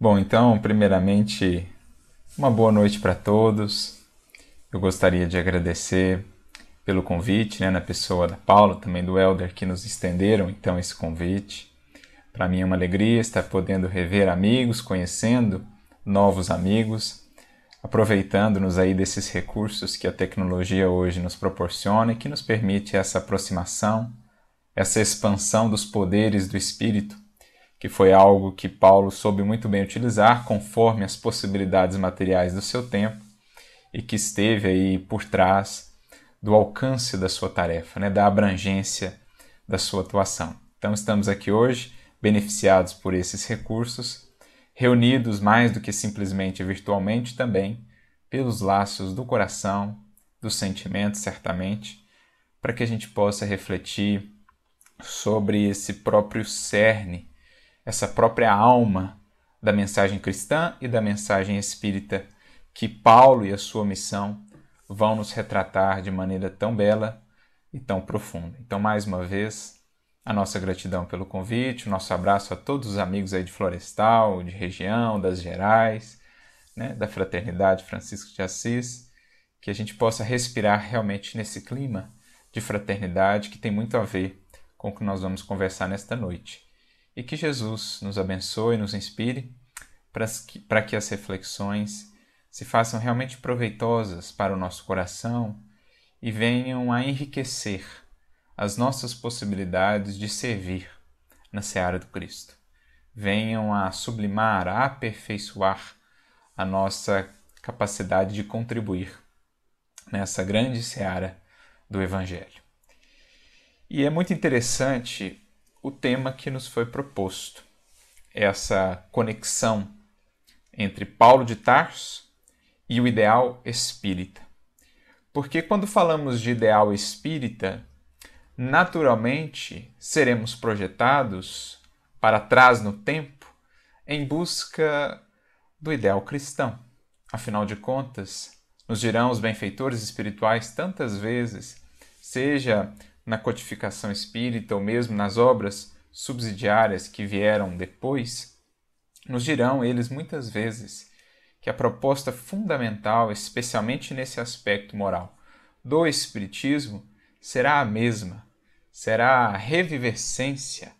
Bom, então, primeiramente, uma boa noite para todos. Eu gostaria de agradecer pelo convite, né, na pessoa da Paula, também do Elder, que nos estenderam então esse convite. Para mim é uma alegria estar podendo rever amigos, conhecendo novos amigos, aproveitando-nos aí desses recursos que a tecnologia hoje nos proporciona e que nos permite essa aproximação, essa expansão dos poderes do Espírito que foi algo que Paulo soube muito bem utilizar conforme as possibilidades materiais do seu tempo e que esteve aí por trás do alcance da sua tarefa, né, da abrangência da sua atuação. Então estamos aqui hoje beneficiados por esses recursos, reunidos mais do que simplesmente virtualmente também pelos laços do coração, dos sentimentos, certamente, para que a gente possa refletir sobre esse próprio cerne essa própria alma da mensagem cristã e da mensagem espírita que Paulo e a sua missão vão nos retratar de maneira tão bela e tão profunda. Então, mais uma vez, a nossa gratidão pelo convite, o nosso abraço a todos os amigos aí de Florestal, de região, das Gerais, né, da Fraternidade Francisco de Assis, que a gente possa respirar realmente nesse clima de fraternidade que tem muito a ver com o que nós vamos conversar nesta noite e que Jesus nos abençoe e nos inspire para que, as reflexões se façam realmente proveitosas para o nosso coração e venham a enriquecer as nossas possibilidades de servir na seara do Cristo. Venham a sublimar, a aperfeiçoar a nossa capacidade de contribuir nessa grande seara do Evangelho. E é muito interessante o tema que nos foi proposto. Essa conexão entre Paulo de Tarso e o ideal espírita. Porque quando falamos de ideal espírita, naturalmente seremos projetados para trás no tempo em busca do ideal cristão. Afinal de contas, nos dirão os benfeitores espirituais tantas vezes, seja na codificação espírita ou mesmo nas obras subsidiárias que vieram depois, nos dirão eles muitas vezes que a proposta fundamental, especialmente nesse aspecto moral, do Espiritismo será a mesma, será a revivescência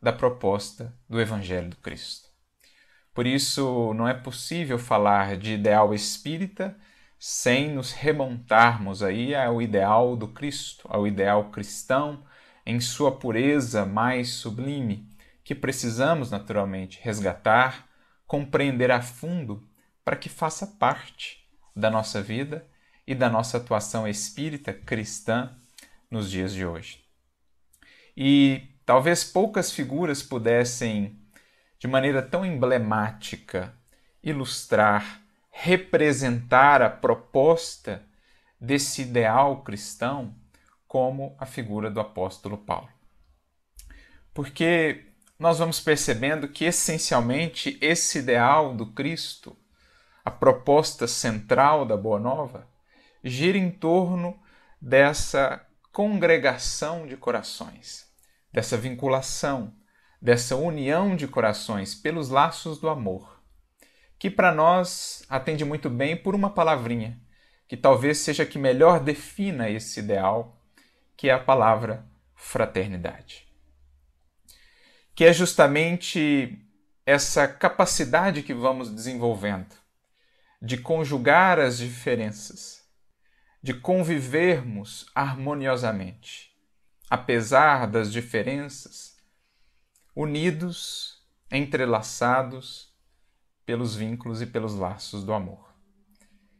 da proposta do Evangelho do Cristo. Por isso, não é possível falar de ideal espírita sem nos remontarmos aí ao ideal do Cristo, ao ideal cristão em sua pureza mais sublime, que precisamos naturalmente resgatar, compreender a fundo para que faça parte da nossa vida e da nossa atuação espírita cristã nos dias de hoje. E talvez poucas figuras pudessem, de maneira tão emblemática, ilustrar representar a proposta desse ideal cristão como a figura do apóstolo Paulo. Porque nós vamos percebendo que essencialmente esse ideal do Cristo, a proposta central da Boa Nova, gira em torno dessa congregação de corações, dessa vinculação, dessa união de corações pelos laços do amor que para nós atende muito bem por uma palavrinha, que talvez seja a que melhor defina esse ideal, que é a palavra fraternidade. Que é justamente essa capacidade que vamos desenvolvendo de conjugar as diferenças, de convivermos harmoniosamente, apesar das diferenças, unidos, entrelaçados pelos vínculos e pelos laços do amor.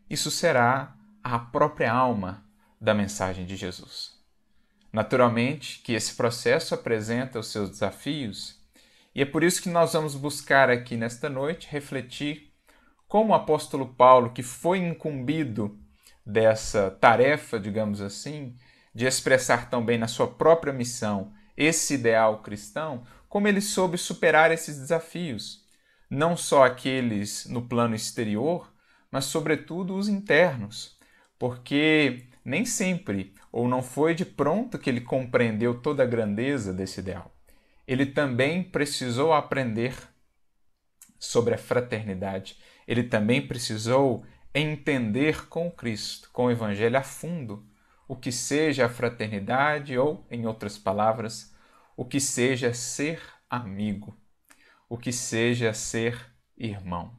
Isso será a própria alma da mensagem de Jesus. Naturalmente que esse processo apresenta os seus desafios, e é por isso que nós vamos buscar aqui nesta noite refletir como o apóstolo Paulo, que foi incumbido dessa tarefa, digamos assim, de expressar tão bem na sua própria missão esse ideal cristão, como ele soube superar esses desafios não só aqueles no plano exterior, mas sobretudo os internos, porque nem sempre ou não foi de pronto que ele compreendeu toda a grandeza desse ideal. Ele também precisou aprender sobre a fraternidade, ele também precisou entender com Cristo, com o Evangelho a fundo, o que seja a fraternidade ou, em outras palavras, o que seja ser amigo, o que seja ser irmão.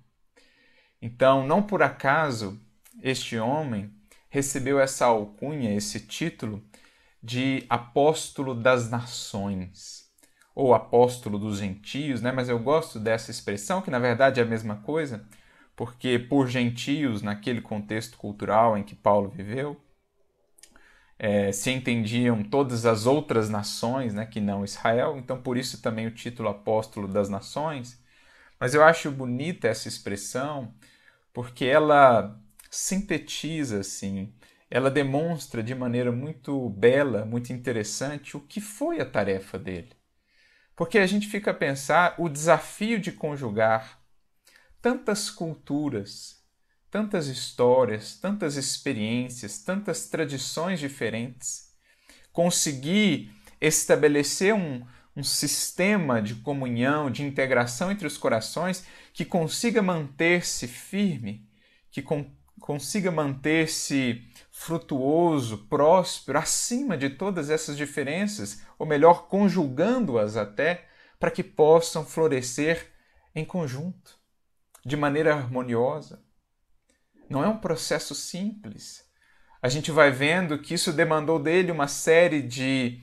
Então, não por acaso este homem recebeu essa alcunha, esse título de apóstolo das nações ou apóstolo dos gentios, né? Mas eu gosto dessa expressão que na verdade é a mesma coisa, porque por gentios naquele contexto cultural em que Paulo viveu é, se entendiam todas as outras nações, né, que não Israel. Então por isso também o título apóstolo das nações. Mas eu acho bonita essa expressão porque ela sintetiza assim, ela demonstra de maneira muito bela, muito interessante o que foi a tarefa dele. Porque a gente fica a pensar o desafio de conjugar tantas culturas, tantas histórias, tantas experiências, tantas tradições diferentes, conseguir estabelecer um, um sistema de comunhão, de integração entre os corações que consiga manter-se firme, que con consiga manter-se frutuoso, próspero, acima de todas essas diferenças, ou melhor, conjugando-as até, para que possam florescer em conjunto, de maneira harmoniosa. Não é um processo simples. A gente vai vendo que isso demandou dele uma série de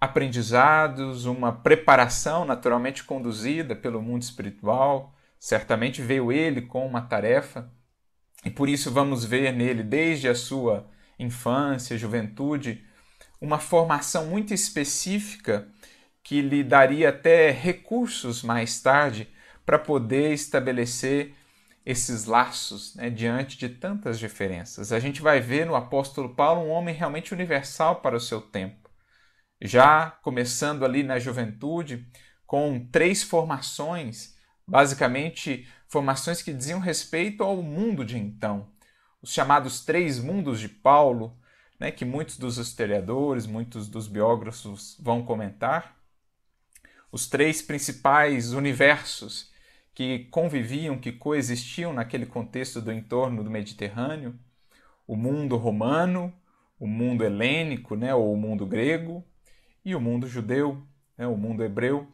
aprendizados, uma preparação naturalmente conduzida pelo mundo espiritual. Certamente veio ele com uma tarefa, e por isso vamos ver nele, desde a sua infância, juventude, uma formação muito específica que lhe daria até recursos mais tarde para poder estabelecer esses laços né, diante de tantas diferenças. A gente vai ver no apóstolo Paulo um homem realmente universal para o seu tempo. Já começando ali na juventude, com três formações, basicamente formações que diziam respeito ao mundo de então. Os chamados três mundos de Paulo, né, que muitos dos historiadores, muitos dos biógrafos vão comentar. Os três principais universos que conviviam, que coexistiam naquele contexto do entorno do Mediterrâneo, o mundo romano, o mundo helênico, né, ou o mundo grego, e o mundo judeu, né, o mundo hebreu.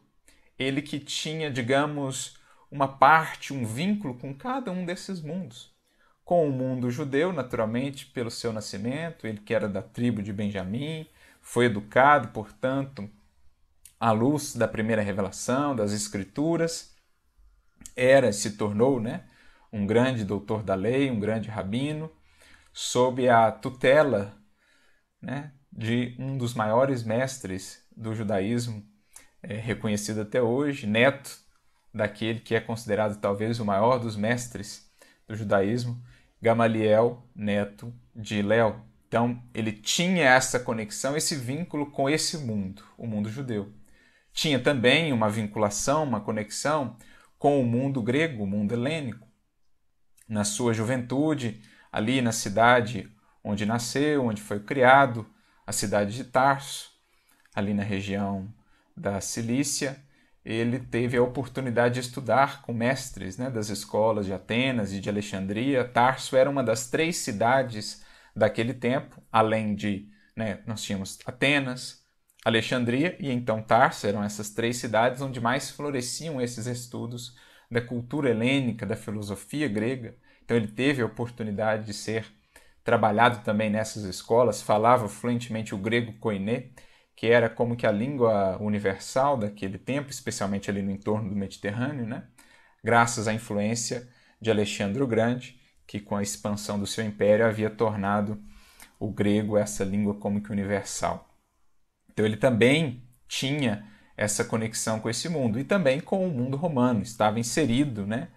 Ele que tinha, digamos, uma parte, um vínculo com cada um desses mundos. Com o mundo judeu, naturalmente, pelo seu nascimento, ele que era da tribo de Benjamim, foi educado, portanto, à luz da primeira revelação, das Escrituras, era, se tornou, né, um grande doutor da lei, um grande rabino, sob a tutela né, de um dos maiores mestres do judaísmo, é, reconhecido até hoje, neto daquele que é considerado talvez o maior dos mestres do judaísmo, Gamaliel, neto de Léo. Então, ele tinha essa conexão, esse vínculo com esse mundo, o mundo judeu. Tinha também uma vinculação, uma conexão com o mundo grego, o mundo helênico. Na sua juventude, ali na cidade onde nasceu, onde foi criado, a cidade de Tarso, ali na região da Cilícia, ele teve a oportunidade de estudar com mestres né, das escolas de Atenas e de Alexandria. Tarso era uma das três cidades daquele tempo, além de né, nós tínhamos Atenas, Alexandria e então Tarso eram essas três cidades onde mais floresciam esses estudos da cultura helênica, da filosofia grega. Então ele teve a oportunidade de ser trabalhado também nessas escolas, falava fluentemente o grego koiné, que era como que a língua universal daquele tempo, especialmente ali no entorno do Mediterrâneo, né? graças à influência de Alexandre o Grande, que com a expansão do seu império havia tornado o grego essa língua como que universal. Então ele também tinha essa conexão com esse mundo e também com o mundo romano, estava inserido né,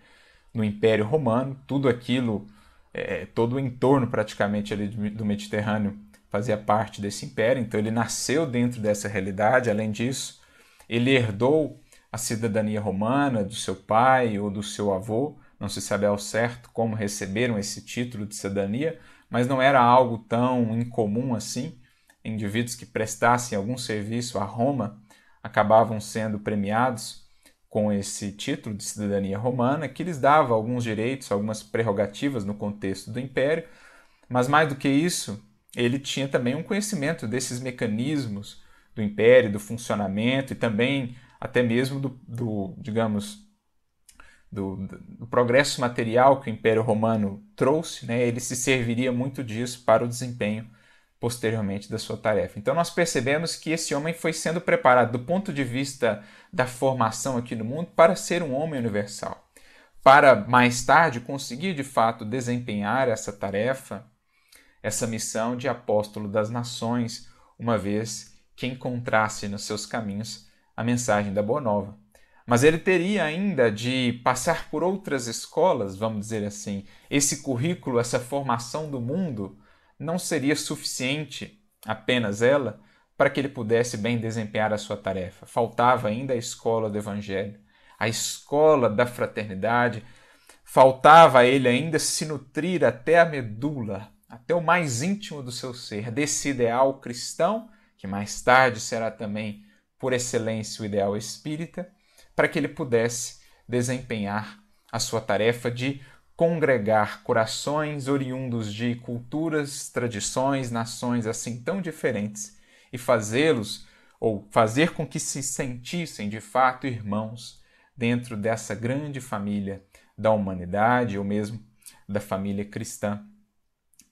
no Império Romano, tudo aquilo, é, todo o entorno praticamente ali do Mediterrâneo fazia parte desse império, então ele nasceu dentro dessa realidade, além disso, ele herdou a cidadania romana do seu pai ou do seu avô, não se sabe ao certo como receberam esse título de cidadania, mas não era algo tão incomum assim indivíduos que prestassem algum serviço a Roma acabavam sendo premiados com esse título de cidadania romana, que lhes dava alguns direitos, algumas prerrogativas no contexto do império, mas mais do que isso, ele tinha também um conhecimento desses mecanismos do império, do funcionamento e também até mesmo do, do digamos, do, do, progresso material que o Império Romano trouxe, né, ele se serviria muito disso para o desempenho posteriormente da sua tarefa. Então nós percebemos que esse homem foi sendo preparado do ponto de vista da formação aqui no mundo para ser um homem universal, para mais tarde conseguir de fato desempenhar essa tarefa, essa missão de apóstolo das nações, uma vez que encontrasse nos seus caminhos a mensagem da Boa Nova. Mas ele teria ainda de passar por outras escolas, vamos dizer assim. Esse currículo, essa formação do mundo, não seria suficiente apenas ela para que ele pudesse bem desempenhar a sua tarefa. Faltava ainda a escola do Evangelho, a escola da fraternidade. Faltava a ele ainda se nutrir até a medula, até o mais íntimo do seu ser, desse ideal cristão, que mais tarde será também, por excelência, o ideal espírita, para que ele pudesse desempenhar a sua tarefa de congregar corações oriundos de culturas, tradições, nações assim tão diferentes e fazê-los ou fazer com que se sentissem de fato irmãos dentro dessa grande família da humanidade ou mesmo da família cristã.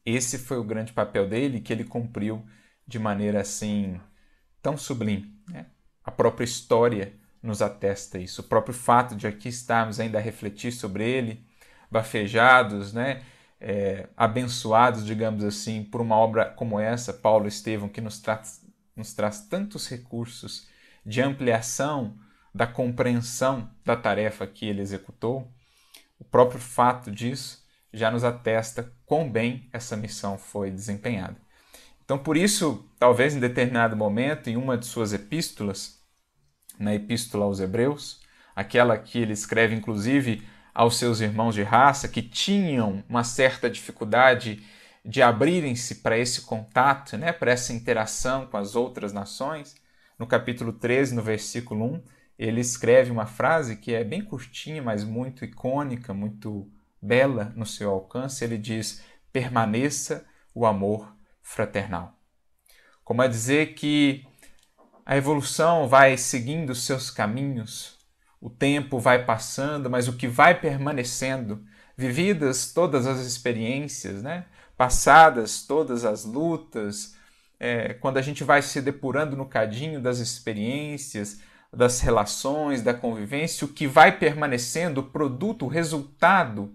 Esse foi o grande papel dele que ele cumpriu de maneira assim tão sublime. Né? A própria história nos atesta isso. O próprio fato de aqui estarmos ainda a refletir sobre ele bafejados, né? É, abençoados, digamos assim, por uma obra como essa, Paulo Estevão, que nos, tra nos traz tantos recursos de ampliação da compreensão da tarefa que ele executou, o próprio fato disso já nos atesta quão bem essa missão foi desempenhada. Então, por isso, talvez em determinado momento, em uma de suas epístolas, na Epístola aos Hebreus, aquela que ele escreve inclusive aos seus irmãos de raça que tinham uma certa dificuldade de abrirem-se para esse contato, né, para essa interação com as outras nações. No capítulo 13, no versículo 1, ele escreve uma frase que é bem curtinha, mas muito icônica, muito bela no seu alcance. Ele diz: permaneça o amor fraternal. Como a dizer que a evolução vai seguindo seus caminhos, o tempo vai passando, mas o que vai permanecendo, vividas todas as experiências, né? passadas todas as lutas, é, quando a gente vai se depurando no cadinho das experiências, das relações, da convivência, o que vai permanecendo, o produto, o resultado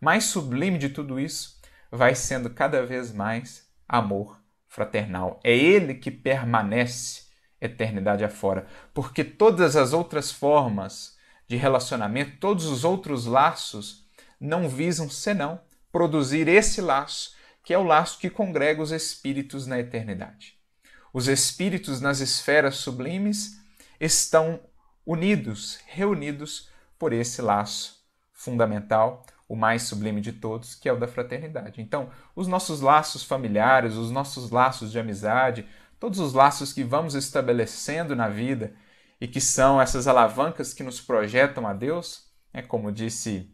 mais sublime de tudo isso, vai sendo cada vez mais amor fraternal. É ele que permanece eternidade afora. Porque todas as outras formas de relacionamento, todos os outros laços, não visam senão produzir esse laço, que é o laço que congrega os espíritos na eternidade. Os espíritos nas esferas sublimes estão unidos, reunidos por esse laço fundamental, o mais sublime de todos, que é o da fraternidade. Então, os nossos laços familiares, os nossos laços de amizade, todos os laços que vamos estabelecendo na vida e que são essas alavancas que nos projetam a Deus, é como disse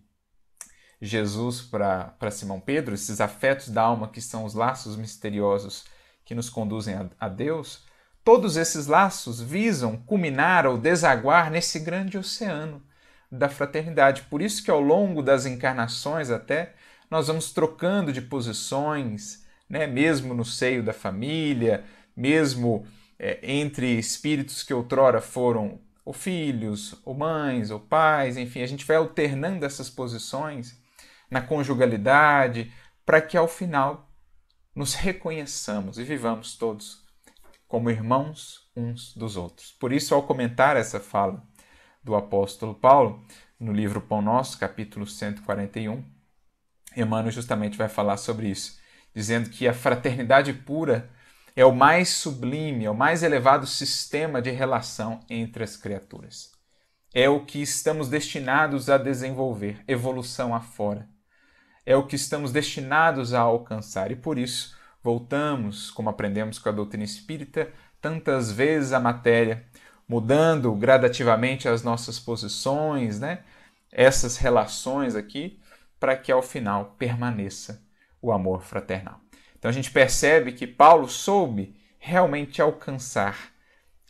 Jesus para Simão Pedro, esses afetos da alma que são os laços misteriosos que nos conduzem a, a Deus, todos esses laços visam culminar ou desaguar nesse grande oceano da fraternidade. Por isso que ao longo das encarnações até nós vamos trocando de posições, né, mesmo no seio da família, mesmo é, entre espíritos que outrora foram ou filhos, ou mães, ou pais, enfim, a gente vai alternando essas posições na conjugalidade para que ao final nos reconheçamos e vivamos todos como irmãos uns dos outros. Por isso, ao comentar essa fala do apóstolo Paulo, no livro Pão Nosso, capítulo 141, Emmanuel justamente vai falar sobre isso, dizendo que a fraternidade pura é o mais sublime, é o mais elevado sistema de relação entre as criaturas. É o que estamos destinados a desenvolver, evolução afora. É o que estamos destinados a alcançar e por isso voltamos, como aprendemos com a doutrina espírita, tantas vezes à matéria, mudando gradativamente as nossas posições, né? essas relações aqui, para que ao final permaneça o amor fraternal. Então a gente percebe que Paulo soube realmente alcançar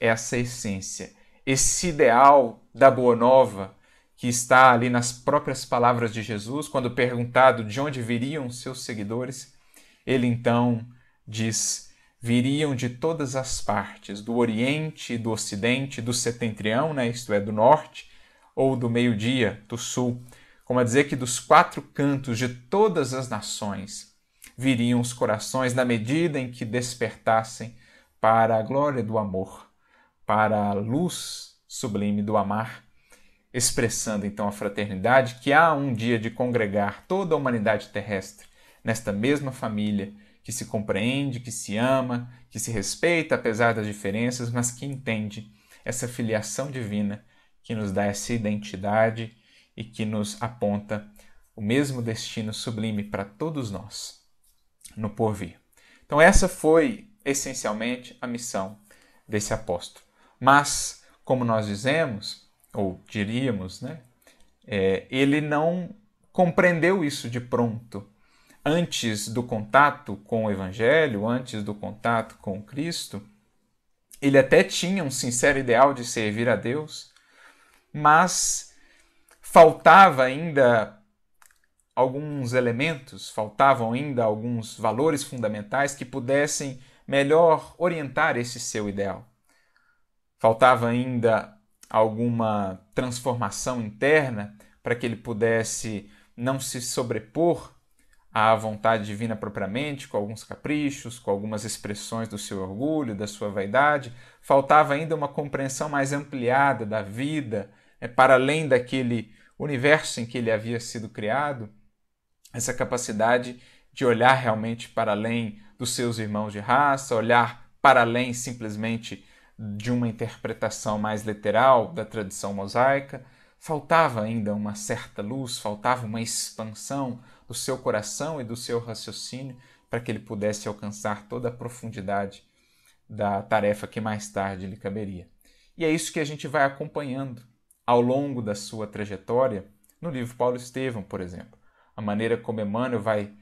essa essência, esse ideal da boa nova que está ali nas próprias palavras de Jesus, quando perguntado de onde viriam seus seguidores, ele então diz: viriam de todas as partes, do Oriente, do Ocidente, do Setentrião, né, isto é, do Norte, ou do meio-dia, do Sul, como a dizer que dos quatro cantos de todas as nações viriam os corações na medida em que despertassem para a glória do amor, para a luz sublime do amar, expressando então a fraternidade que há um dia de congregar toda a humanidade terrestre nesta mesma família que se compreende, que se ama, que se respeita apesar das diferenças, mas que entende essa filiação divina que nos dá essa identidade e que nos aponta o mesmo destino sublime para todos nós no porvir. Então, essa foi essencialmente a missão desse apóstolo. Mas, como nós dizemos, ou diríamos, né, é, ele não compreendeu isso de pronto antes do contato com o Evangelho, antes do contato com Cristo, ele até tinha um sincero ideal de servir a Deus, mas faltava ainda alguns elementos, faltavam ainda alguns valores fundamentais que pudessem melhor orientar esse seu ideal. Faltava ainda alguma transformação interna para que ele pudesse não se sobrepor à vontade divina propriamente, com alguns caprichos, com algumas expressões do seu orgulho, da sua vaidade. Faltava ainda uma compreensão mais ampliada da vida, né, para além daquele universo em que ele havia sido criado, essa capacidade de olhar realmente para além dos seus irmãos de raça, olhar para além simplesmente de uma interpretação mais literal da tradição mosaica. Faltava ainda uma certa luz, faltava uma expansão do seu coração e do seu raciocínio para que ele pudesse alcançar toda a profundidade da tarefa que mais tarde lhe caberia. E é isso que a gente vai acompanhando ao longo da sua trajetória no livro Paulo Estevam, por exemplo. A maneira como Emmanuel vai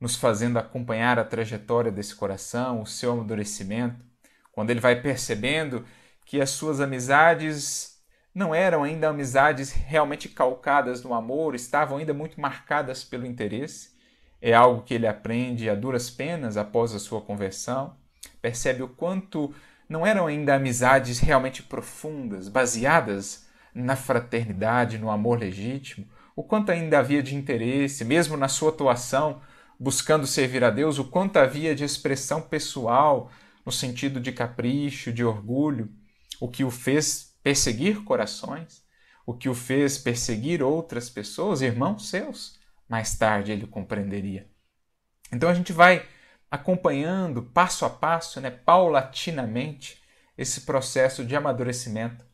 nos fazendo acompanhar a trajetória desse coração, o seu amadurecimento, quando ele vai percebendo que as suas amizades não eram ainda amizades realmente calcadas no amor, estavam ainda muito marcadas pelo interesse. É algo que ele aprende a duras penas após a sua conversão. Percebe o quanto não eram ainda amizades realmente profundas, baseadas na fraternidade, no amor legítimo, o quanto ainda havia de interesse, mesmo na sua atuação, buscando servir a Deus, o quanto havia de expressão pessoal, no sentido de capricho, de orgulho, o que o fez perseguir corações, o que o fez perseguir outras pessoas, irmãos seus, mais tarde ele compreenderia. Então a gente vai acompanhando passo a passo, né, paulatinamente, esse processo de amadurecimento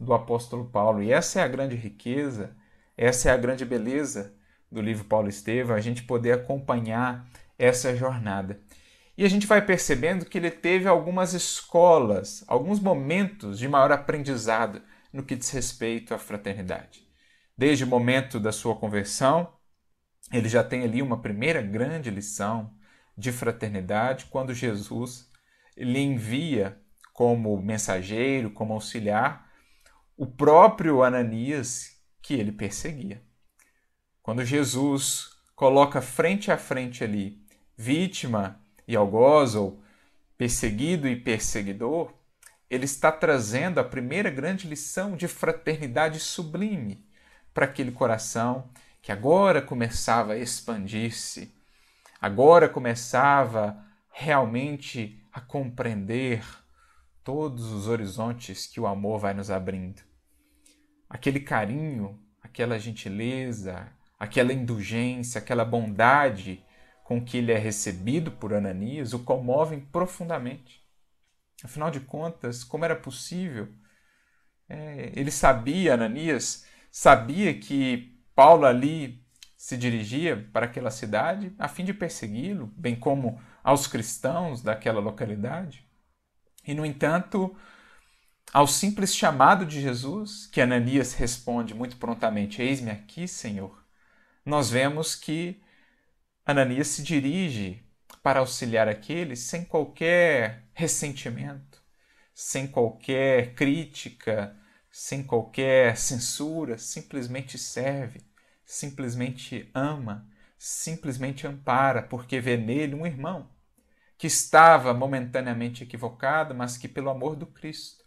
do apóstolo Paulo. E essa é a grande riqueza, essa é a grande beleza do livro Paulo Estevão, a gente poder acompanhar essa jornada. E a gente vai percebendo que ele teve algumas escolas, alguns momentos de maior aprendizado no que diz respeito à fraternidade. Desde o momento da sua conversão, ele já tem ali uma primeira grande lição de fraternidade quando Jesus lhe envia como mensageiro, como auxiliar, o próprio Ananias que ele perseguia. Quando Jesus coloca frente a frente ali, vítima e algoz, ou perseguido e perseguidor, ele está trazendo a primeira grande lição de fraternidade sublime para aquele coração que agora começava a expandir-se, agora começava realmente a compreender todos os horizontes que o amor vai nos abrindo. Aquele carinho, aquela gentileza, aquela indulgência, aquela bondade com que ele é recebido por Ananias o comovem profundamente. Afinal de contas, como era possível? É, ele sabia, Ananias sabia que Paulo ali se dirigia para aquela cidade a fim de persegui-lo, bem como aos cristãos daquela localidade. E, no entanto, ao simples chamado de Jesus, que Ananias responde muito prontamente: Eis-me aqui, Senhor, nós vemos que Ananias se dirige para auxiliar aqueles sem qualquer ressentimento, sem qualquer crítica, sem qualquer censura, simplesmente serve, simplesmente ama, simplesmente ampara, porque vê nele um irmão que estava momentaneamente equivocado, mas que, pelo amor do Cristo,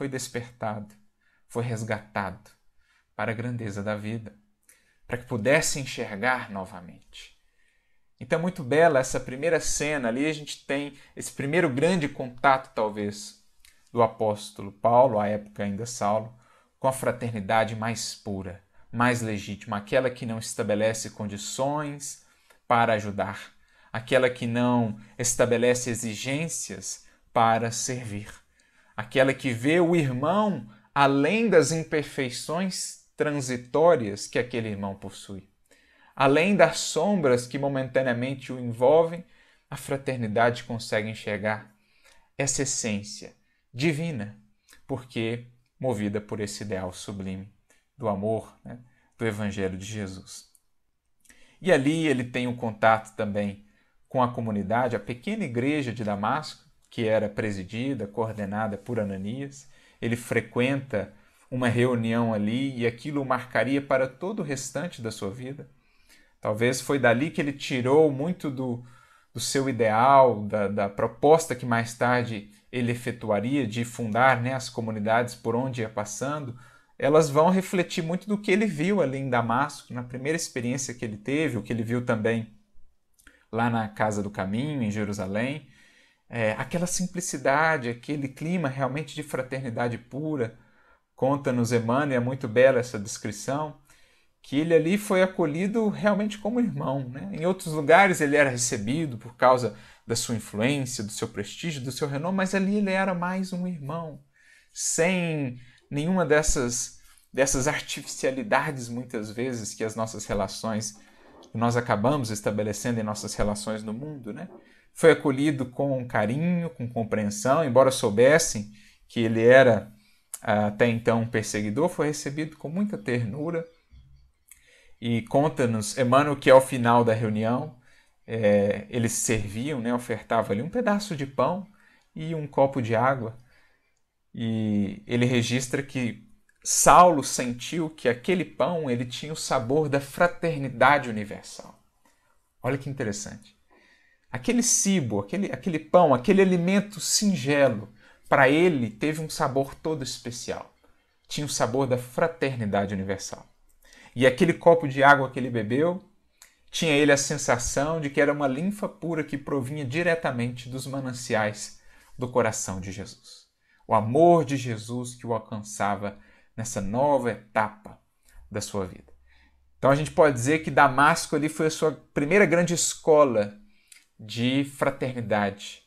foi despertado, foi resgatado para a grandeza da vida, para que pudesse enxergar novamente. Então é muito bela essa primeira cena ali, a gente tem esse primeiro grande contato, talvez, do apóstolo Paulo, à época ainda Saulo, com a fraternidade mais pura, mais legítima, aquela que não estabelece condições para ajudar, aquela que não estabelece exigências para servir, aquela que vê o irmão além das imperfeições transitórias que aquele irmão possui. Além das sombras que momentaneamente o envolvem, a fraternidade consegue enxergar essa essência divina, porque movida por esse ideal sublime do amor, né, do Evangelho de Jesus. E ali ele tem um contato também com a comunidade, a pequena igreja de Damasco, que era presidida, coordenada por Ananias. Ele frequenta uma reunião ali e aquilo marcaria para todo o restante da sua vida. Talvez foi dali que ele tirou muito do, do seu ideal, da, da proposta que mais tarde ele efetuaria de fundar né, as comunidades por onde ia passando, elas vão refletir muito do que ele viu ali em Damasco, na primeira experiência que ele teve, o que ele viu também lá na Casa do Caminho, em Jerusalém. É, aquela simplicidade, aquele clima realmente de fraternidade pura. Conta-nos Emmanuel, é muito bela essa descrição, que ele ali foi acolhido realmente como irmão. Né? Em outros lugares ele era recebido por causa da sua influência, do seu prestígio, do seu renome, mas ali ele era mais um irmão, sem nenhuma dessas, dessas artificialidades, muitas vezes, que as nossas relações nós acabamos estabelecendo em nossas relações no mundo, né? Foi acolhido com carinho, com compreensão, embora soubessem que ele era ah, até então um perseguidor, foi recebido com muita ternura. E conta-nos Emmanuel que ao final da reunião é, eles serviam, né, ofertavam ali um pedaço de pão e um copo de água. E ele registra que Saulo sentiu que aquele pão ele tinha o sabor da fraternidade universal. Olha que interessante. Aquele cibo, aquele, aquele pão, aquele alimento singelo, para ele teve um sabor todo especial. Tinha o sabor da fraternidade universal. E aquele copo de água que ele bebeu, tinha ele a sensação de que era uma linfa pura que provinha diretamente dos mananciais do coração de Jesus. O amor de Jesus que o alcançava nessa nova etapa da sua vida. Então a gente pode dizer que Damasco ali foi a sua primeira grande escola de fraternidade,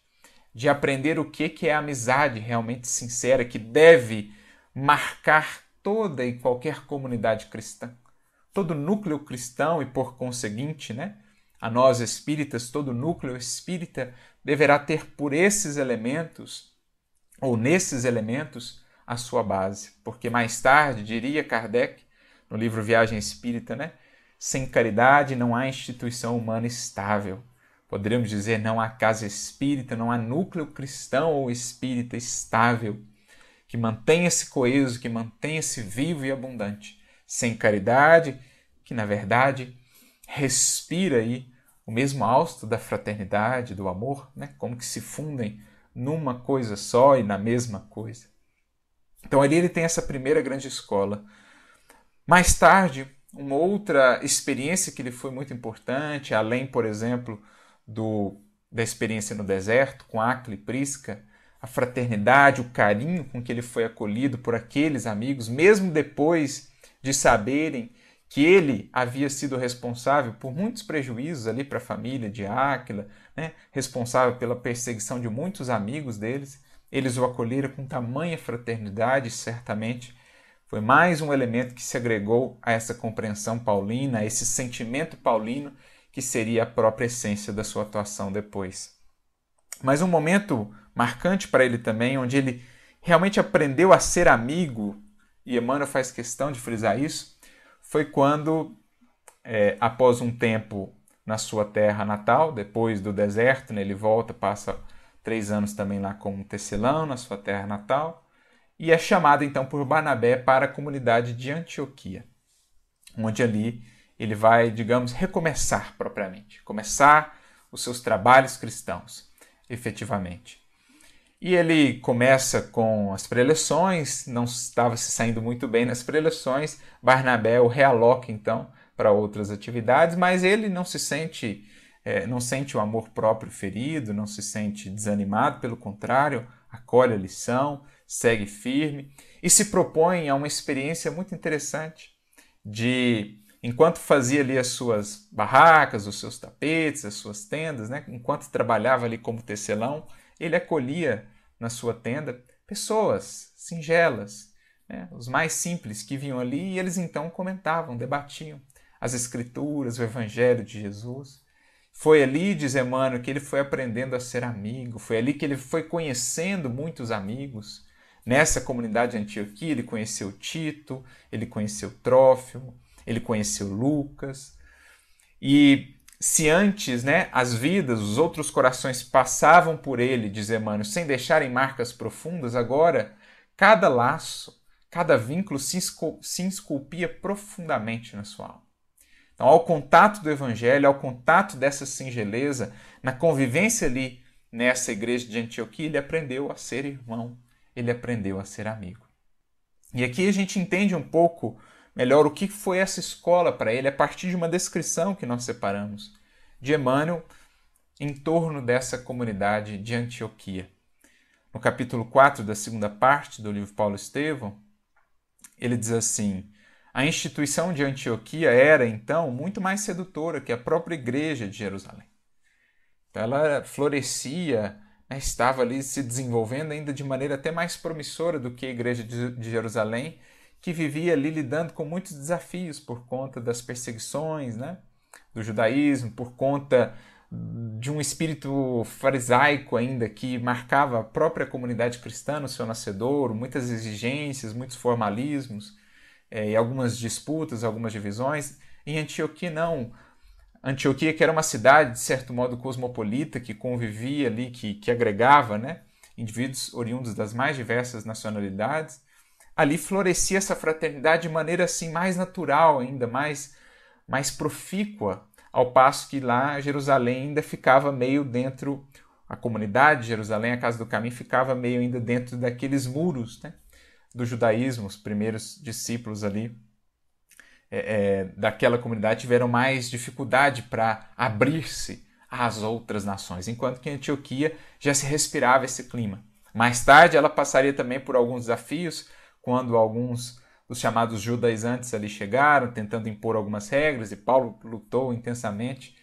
de aprender o que é a amizade realmente sincera que deve marcar toda e qualquer comunidade cristã, todo núcleo cristão e por conseguinte, né, a nós espíritas, todo núcleo espírita deverá ter por esses elementos ou nesses elementos a sua base. Porque mais tarde, diria Kardec, no livro Viagem Espírita, né? Sem caridade não há instituição humana estável. Poderíamos dizer, não há casa espírita, não há núcleo cristão ou espírita estável que mantenha-se coeso, que mantenha-se vivo e abundante. Sem caridade, que na verdade respira aí o mesmo hausto da fraternidade, do amor, né? como que se fundem numa coisa só e na mesma coisa. Então ali ele tem essa primeira grande escola. Mais tarde, uma outra experiência que lhe foi muito importante, além, por exemplo, do, da experiência no deserto com Acre e Prisca, a fraternidade, o carinho com que ele foi acolhido por aqueles amigos, mesmo depois de saberem que ele havia sido responsável por muitos prejuízos ali para a família de Áquila, né? responsável pela perseguição de muitos amigos deles. Eles o acolheram com tamanha fraternidade, certamente. Foi mais um elemento que se agregou a essa compreensão paulina, a esse sentimento paulino que seria a própria essência da sua atuação depois. Mas um momento marcante para ele também, onde ele realmente aprendeu a ser amigo, e Emmanuel faz questão de frisar isso, foi quando, é, após um tempo na sua terra natal, depois do deserto, né, ele volta, passa três anos também lá com um tecelão na sua terra natal, e é chamado então por Barnabé para a comunidade de Antioquia, onde ali ele vai, digamos, recomeçar propriamente, começar os seus trabalhos cristãos, efetivamente. E ele começa com as preleções, não estava se saindo muito bem nas preleções. Barnabé o realoca então para outras atividades, mas ele não se sente é, não sente o amor próprio ferido, não se sente desanimado, pelo contrário, acolhe a lição, segue firme e se propõe a uma experiência muito interessante de enquanto fazia ali as suas barracas, os seus tapetes, as suas tendas, né? enquanto trabalhava ali como tecelão, ele acolhia na sua tenda pessoas singelas, né? os mais simples que vinham ali e eles então comentavam, debatiam as escrituras, o evangelho de Jesus. Foi ali, diz Emmanuel, que ele foi aprendendo a ser amigo, foi ali que ele foi conhecendo muitos amigos. Nessa comunidade de Antioquia, ele conheceu Tito, ele conheceu Trófimo, ele conheceu Lucas. E se antes né, as vidas, os outros corações passavam por ele, diz Emmanuel, sem deixarem marcas profundas, agora cada laço, cada vínculo se, esculpia profundamente na sua alma. Então, ao contato do Evangelho, ao contato dessa singeleza, na convivência ali nessa igreja de Antioquia, ele aprendeu a ser irmão, ele aprendeu a ser amigo. E aqui a gente entende um pouco melhor o que foi essa escola para ele a partir de uma descrição que nós separamos de Emmanuel em torno dessa comunidade de Antioquia. No capítulo 4 da segunda parte do livro Paulo Estevão, ele diz assim: A instituição de Antioquia era, então, muito mais sedutora que a própria igreja de Jerusalém. Então, ela florescia, né, estava ali se desenvolvendo ainda de maneira até mais promissora do que a igreja de Jerusalém, que vivia ali lidando com muitos desafios por conta das perseguições né, do judaísmo, por conta de um espírito farisaico ainda que marcava a própria comunidade cristã no seu nascedouro, muitas exigências, muitos formalismos é, e algumas disputas, algumas divisões. Em Antioquia, não. Antioquia, que era uma cidade, de certo modo, cosmopolita, que convivia ali, que, que agregava né, indivíduos oriundos das mais diversas nacionalidades, ali florescia essa fraternidade de maneira assim mais natural ainda, mais, mais profícua, ao passo que lá Jerusalém ainda ficava meio dentro, a comunidade de Jerusalém, a Casa do Caminho, ficava meio ainda dentro daqueles muros né, do judaísmo, os primeiros discípulos ali é, é, daquela comunidade tiveram mais dificuldade para abrir-se às outras nações, enquanto que em Antioquia já se respirava esse clima. Mais tarde ela passaria também por alguns desafios, quando alguns dos chamados judaizantes ali chegaram, tentando impor algumas regras, e Paulo lutou intensamente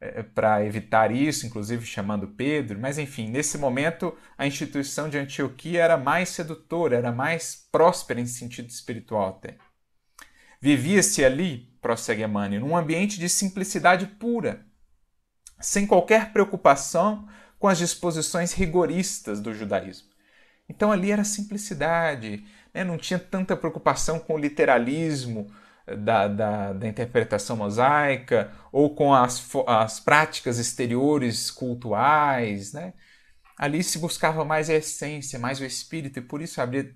é, para evitar isso, inclusive chamando Pedro. Mas enfim, nesse momento a instituição de Antioquia era mais sedutora, era mais próspera em sentido espiritual até. Vivia-se ali, prossegue Emmanuel, num ambiente de simplicidade pura, sem qualquer preocupação com as disposições rigoristas do judaísmo. Então ali era simplicidade, né? não tinha tanta preocupação com o literalismo eh, da, da, da interpretação mosaica ou com as, as práticas exteriores cultuais. Né? Ali se buscava mais a essência, mais o espírito, e por isso havia,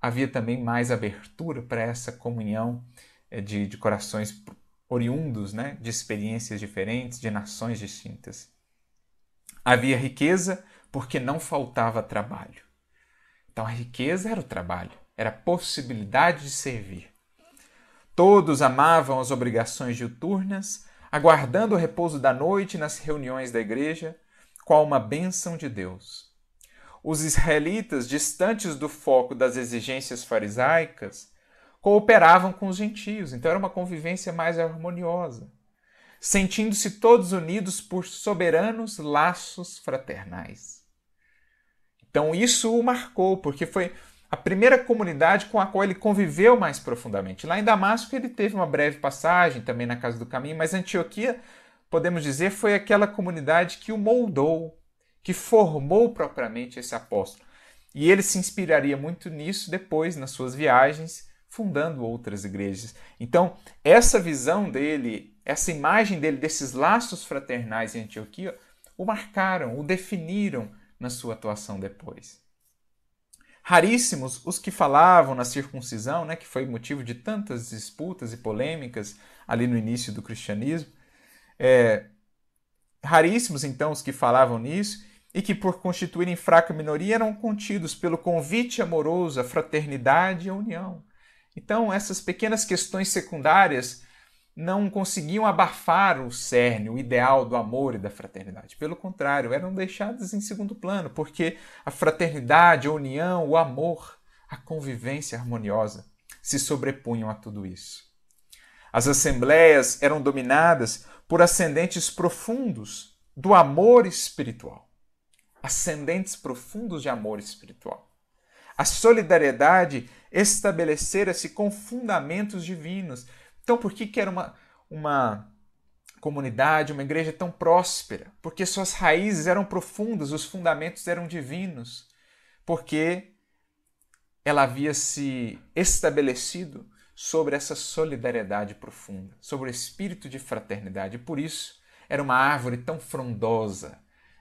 havia também mais abertura para essa comunhão eh, de, de corações oriundos né? de experiências diferentes, de nações distintas. Havia riqueza porque não faltava trabalho. Então a riqueza era o trabalho era a possibilidade de servir. Todos amavam as obrigações diuturnas, aguardando o repouso da noite nas reuniões da igreja, qual uma bênção de Deus. Os israelitas, distantes do foco das exigências farisaicas, cooperavam com os gentios, então era uma convivência mais harmoniosa, sentindo-se todos unidos por soberanos laços fraternais. Então isso o marcou, porque foi a primeira comunidade com a qual ele conviveu mais profundamente. Lá em Damasco ele teve uma breve passagem também na Casa do Caminho, mas Antioquia, podemos dizer, foi aquela comunidade que o moldou, que formou propriamente esse apóstolo. E ele se inspiraria muito nisso depois nas suas viagens, fundando outras igrejas. Então, essa visão dele, essa imagem dele desses laços fraternais em Antioquia, o marcaram, o definiram na sua atuação depois. Raríssimos os que falavam na circuncisão, né, que foi motivo de tantas disputas e polêmicas ali no início do cristianismo. É, raríssimos, então, os que falavam nisso e que, por constituírem fraca minoria, eram contidos pelo convite amoroso à fraternidade e à união. Então, essas pequenas questões secundárias não conseguiam abafar o cerne, o ideal do amor e da fraternidade. Pelo contrário, eram deixadas em segundo plano, porque a fraternidade, a união, o amor, a convivência harmoniosa se sobrepunham a tudo isso. As assembleias eram dominadas por ascendentes profundos do amor espiritual. Ascendentes profundos de amor espiritual. A solidariedade estabelecera-se com fundamentos divinos então, por que, que era uma, uma comunidade, uma igreja tão próspera? Porque suas raízes eram profundas, os fundamentos eram divinos. Porque ela havia se estabelecido sobre essa solidariedade profunda, sobre o espírito de fraternidade. Por isso era uma árvore tão frondosa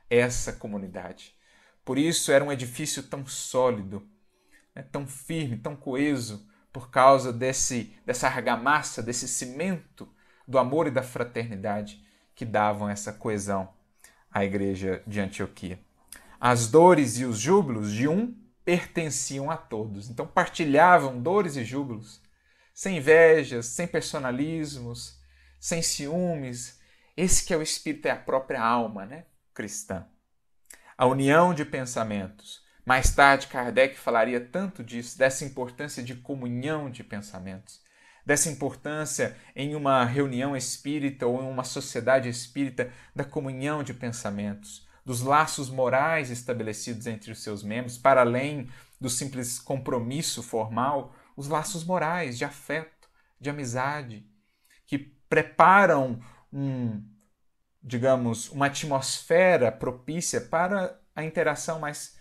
essa comunidade. Por isso era um edifício tão sólido, né, tão firme, tão coeso, por causa desse, dessa argamassa, desse cimento do amor e da fraternidade que davam essa coesão à igreja de Antioquia. As dores e os júbilos de um pertenciam a todos. Então partilhavam dores e júbilos, sem invejas, sem personalismos, sem ciúmes. Esse que é o espírito é a própria alma, né, cristã. A união de pensamentos, mais tarde, Kardec falaria tanto disso, dessa importância de comunhão de pensamentos, dessa importância em uma reunião espírita ou em uma sociedade espírita da comunhão de pensamentos, dos laços morais estabelecidos entre os seus membros, para além do simples compromisso formal, os laços morais de afeto, de amizade, que preparam um, digamos, uma atmosfera propícia para a interação mais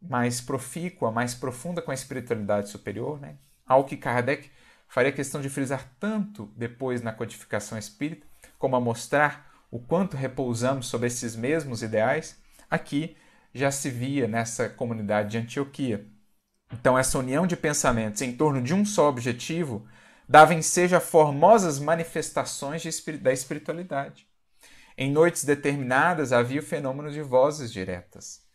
mais profícua, mais profunda com a espiritualidade superior, né? algo que Kardec faria questão de frisar tanto depois na codificação espírita, como a mostrar o quanto repousamos sobre esses mesmos ideais, aqui já se via nessa comunidade de Antioquia. Então, essa união de pensamentos em torno de um só objetivo dava ensejo a formosas manifestações da espiritualidade. Em noites determinadas havia o fenômeno de vozes diretas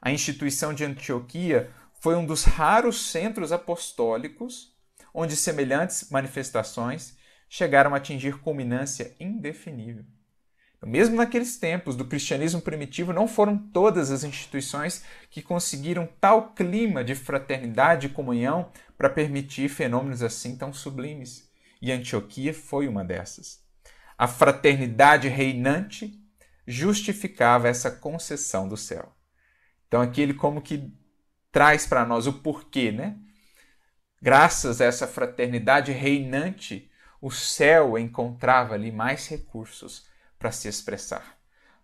a instituição de Antioquia foi um dos raros centros apostólicos onde semelhantes manifestações chegaram a atingir culminância indefinível. Então, mesmo naqueles tempos do cristianismo primitivo, não foram todas as instituições que conseguiram tal clima de fraternidade e comunhão para permitir fenômenos assim tão sublimes. E Antioquia foi uma dessas. A fraternidade reinante justificava essa concessão do céu. Então aqui ele como que traz para nós o porquê, né? Graças a essa fraternidade reinante, o céu encontrava ali mais recursos para se expressar,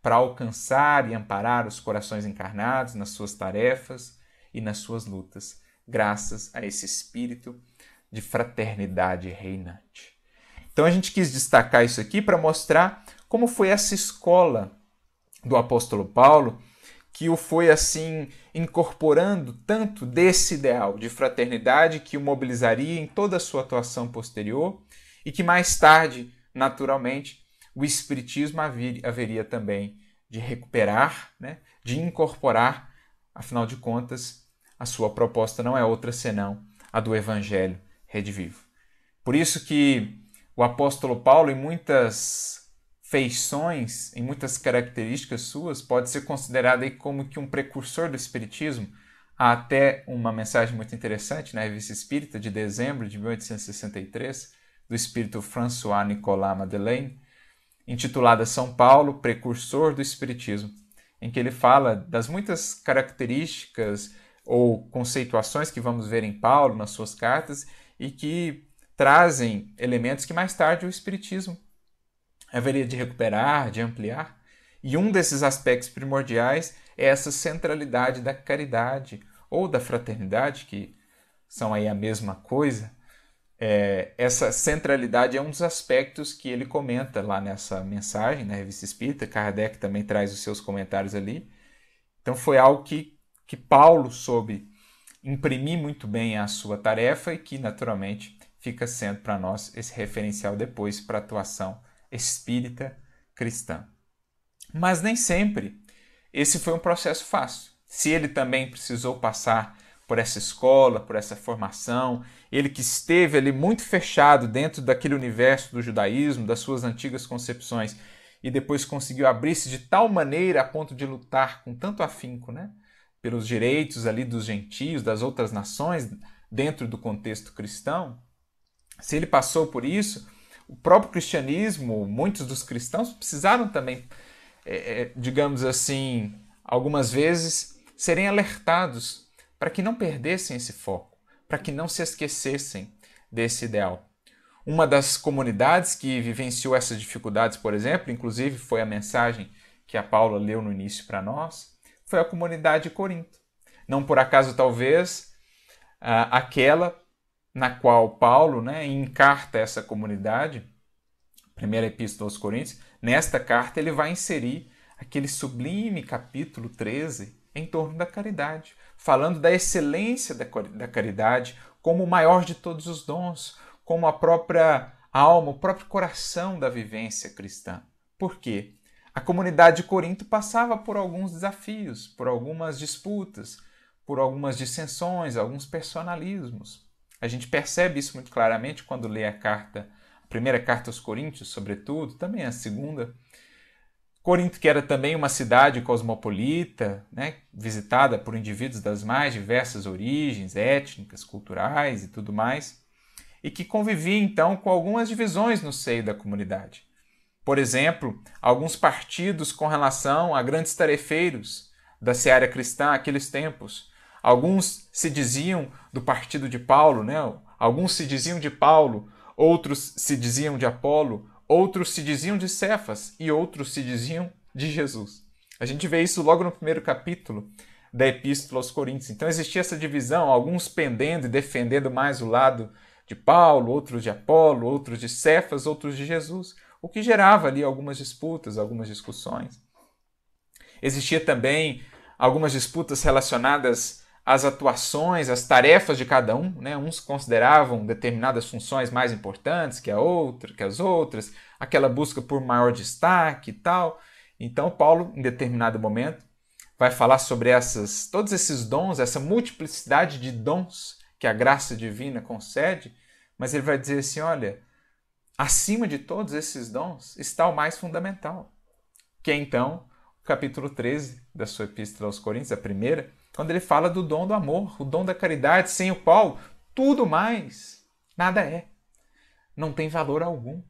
para alcançar e amparar os corações encarnados nas suas tarefas e nas suas lutas, graças a esse espírito de fraternidade reinante. Então a gente quis destacar isso aqui para mostrar como foi essa escola do apóstolo Paulo que o foi assim incorporando tanto desse ideal de fraternidade que o mobilizaria em toda a sua atuação posterior e que mais tarde, naturalmente, o Espiritismo haveria também de recuperar, né, de incorporar, afinal de contas, a sua proposta não é outra senão a do Evangelho redivivo. Por isso que o apóstolo Paulo, em muitas feições, em muitas características suas, pode ser considerado aí como que um precursor do Espiritismo. Há até uma mensagem muito interessante na Revista Espírita, de dezembro de 1863, do espírito François Nicolas Madeleine, intitulada São Paulo, Precursor do Espiritismo, em que ele fala das muitas características ou conceituações que vamos ver em Paulo nas suas cartas e que trazem elementos que mais tarde o Espiritismo haveria de recuperar, de ampliar. E um desses aspectos primordiais é essa centralidade da caridade, ou da fraternidade, que são aí a mesma coisa, é, essa centralidade é um dos aspectos que ele comenta lá nessa mensagem, na Revista Espírita. Kardec também traz os seus comentários ali. Então foi algo que, que Paulo soube imprimir muito bem a sua tarefa e que, naturalmente, fica sendo para nós esse referencial depois para a atuação espírita cristã. Mas nem sempre esse foi um processo fácil. Se ele também precisou passar por essa escola, por essa formação, ele que esteve ali muito fechado dentro daquele universo do judaísmo, das suas antigas concepções, e depois conseguiu abrir-se de tal maneira a ponto de lutar com tanto afinco, né, pelos direitos ali dos gentios, das outras nações, dentro do contexto cristão. Se ele passou por isso, o próprio cristianismo, muitos dos cristãos precisaram também, é, é digamos assim, algumas vezes serem alertados para que não perdessem esse foco, para que não se esquecessem desse ideal. Uma das comunidades que vivenciou essas dificuldades, por exemplo, inclusive foi a mensagem que a Paula leu no início para nós, foi a comunidade de Corinto. Não por acaso, talvez, aquela na qual Paulo né, encarta essa comunidade, primeira epístola aos Coríntios, nesta carta ele vai inserir aquele sublime capítulo 13 em torno da caridade, falando da excelência da caridade como o maior de todos os dons, como a própria alma, o próprio coração da vivência cristã. Por quê? A comunidade de Corinto passava por alguns desafios, por algumas disputas, por algumas dissensões, alguns personalismos. A gente percebe isso muito claramente quando lê a carta, a primeira carta aos Coríntios, sobretudo, também a segunda, Corinto, que era também uma cidade cosmopolita, né, visitada por indivíduos das mais diversas origens étnicas, culturais e tudo mais, e que convivia então com algumas divisões no seio da comunidade. Por exemplo, alguns partidos com relação a grandes tarefeiros da seara cristã naqueles tempos. Alguns se diziam do partido de Paulo, né? alguns se diziam de Paulo, outros se diziam de Apolo, outros se diziam de Cefas e outros se diziam de Jesus. A gente vê isso logo no primeiro capítulo da Epístola aos Coríntios. Então existia essa divisão, alguns pendendo e defendendo mais o lado de Paulo, outros de Apolo, outros de Cefas, outros de Jesus, o que gerava ali algumas disputas, algumas discussões. Existia também algumas disputas relacionadas as atuações, as tarefas de cada um. Né? Uns consideravam determinadas funções mais importantes que a outra, que as outras, aquela busca por maior destaque e tal. Então Paulo, em determinado momento, vai falar sobre essas, todos esses dons, essa multiplicidade de dons que a graça divina concede, mas ele vai dizer assim, olha, acima de todos esses dons está o mais fundamental, que é então o capítulo 13 da sua epístola aos Coríntios, a primeira, quando ele fala do dom do amor, o dom da caridade, sem o qual tudo mais nada é. Não tem valor algum.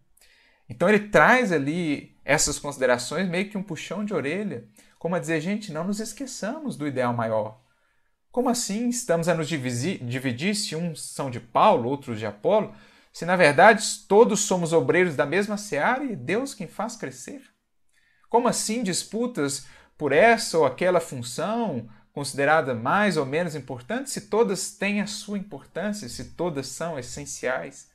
Então ele traz ali essas considerações meio que um puxão de orelha, como a dizer, gente, não nos esqueçamos do ideal maior. Como assim estamos a nos dividir, se uns são de Paulo, outros de Apolo, se na verdade todos somos obreiros da mesma seara e Deus quem faz crescer? Como assim disputas por essa ou aquela função, considerada mais ou menos importante, se todas têm a sua importância, se todas são essenciais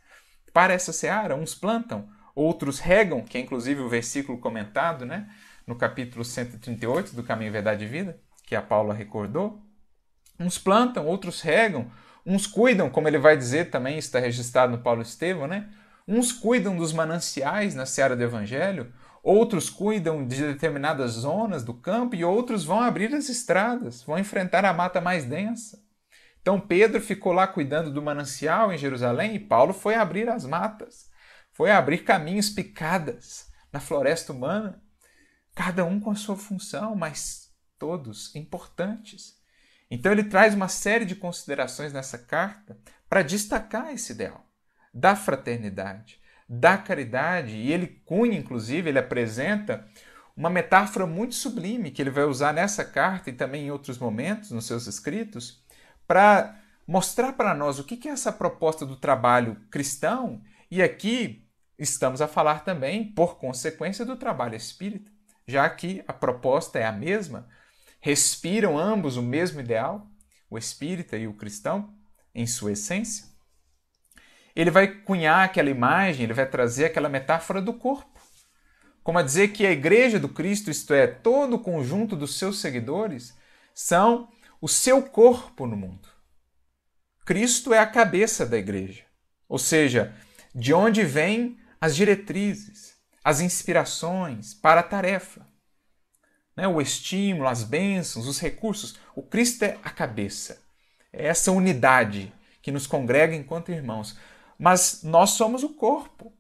para essa seara. Uns plantam, outros regam, que é inclusive o versículo comentado né, no capítulo 138 do Caminho, Verdade e Vida, que a Paula recordou. Uns plantam, outros regam, uns cuidam, como ele vai dizer também, está registrado no Paulo Estevão, né? Uns cuidam dos mananciais na seara do Evangelho, outros cuidam de determinadas zonas do campo e outros vão abrir as estradas, vão enfrentar a mata mais densa. Então Pedro ficou lá cuidando do manancial em Jerusalém e Paulo foi abrir as matas, foi abrir caminhos picadas na floresta humana, cada um com a sua função, mas todos importantes. Então ele traz uma série de considerações nessa carta para destacar esse ideal da fraternidade, da caridade, e ele cunha, inclusive, ele apresenta uma metáfora muito sublime que ele vai usar nessa carta e também em outros momentos nos seus escritos, para mostrar para nós o que é essa proposta do trabalho cristão, e aqui estamos a falar também, por consequência, do trabalho espírita, já que a proposta é a mesma, respiram ambos o mesmo ideal, o espírita e o cristão, em sua essência, ele vai cunhar aquela imagem, ele vai trazer aquela metáfora do corpo. Como a dizer que a igreja do Cristo, isto é, todo o conjunto dos seus seguidores, são o seu corpo no mundo. Cristo é a cabeça da igreja. Ou seja, de onde vêm as diretrizes, as inspirações para a tarefa, né? o estímulo, as bênçãos, os recursos. O Cristo é a cabeça. É essa unidade que nos congrega enquanto irmãos. Mas nós somos o corpo.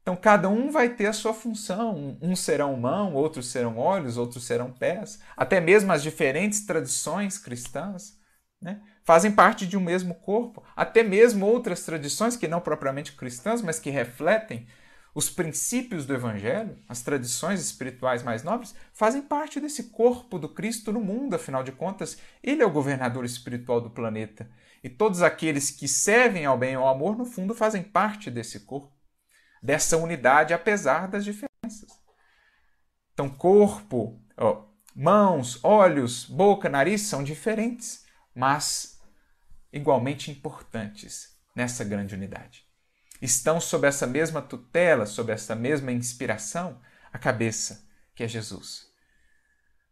Então cada um vai ter a sua função. Uns serão mão, outros serão olhos, outros serão pés. Até mesmo as diferentes tradições cristãs né, fazem parte de um mesmo corpo. Até mesmo outras tradições que não propriamente cristãs, mas que refletem os princípios do Evangelho, as tradições espirituais mais nobres, fazem parte desse corpo do Cristo no mundo, afinal de contas, ele é o governador espiritual do planeta. E todos aqueles que servem ao bem e ao amor, no fundo, fazem parte desse corpo, dessa unidade, apesar das diferenças. Então, corpo, ó, mãos, olhos, boca, nariz são diferentes, mas igualmente importantes nessa grande unidade estão sob essa mesma tutela, sob essa mesma inspiração, a cabeça, que é Jesus.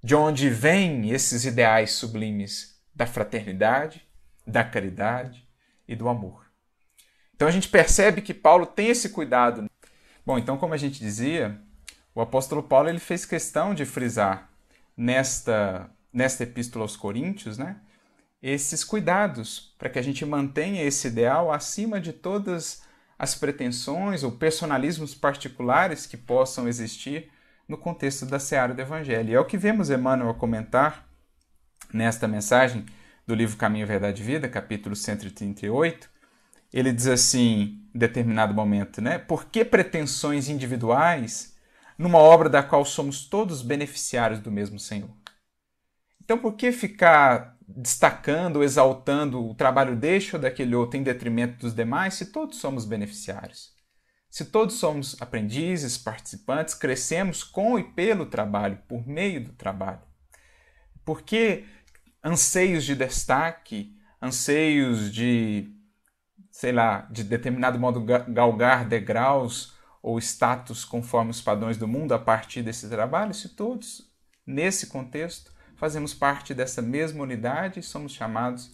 De onde vêm esses ideais sublimes da fraternidade, da caridade e do amor. Então a gente percebe que Paulo tem esse cuidado. Bom, então como a gente dizia, o apóstolo Paulo ele fez questão de frisar nesta nesta epístola aos Coríntios, né, esses cuidados para que a gente mantenha esse ideal acima de todas as pretensões ou personalismos particulares que possam existir no contexto da seara do Evangelho. E é o que vemos Emmanuel comentar nesta mensagem do livro Caminho, Verdade e Vida, capítulo 138. Ele diz assim, em determinado momento, né? Por que pretensões individuais numa obra da qual somos todos beneficiários do mesmo Senhor? Então, por que ficar destacando, exaltando o trabalho deste ou daquele outro em detrimento dos demais, se todos somos beneficiários? Se todos somos aprendizes, participantes, crescemos com e pelo trabalho, por meio do trabalho. Por que anseios de destaque, anseios de, sei lá, de determinado modo galgar degraus ou status conforme os padrões do mundo a partir desse trabalho, se todos, nesse contexto, fazemos parte dessa mesma unidade e somos chamados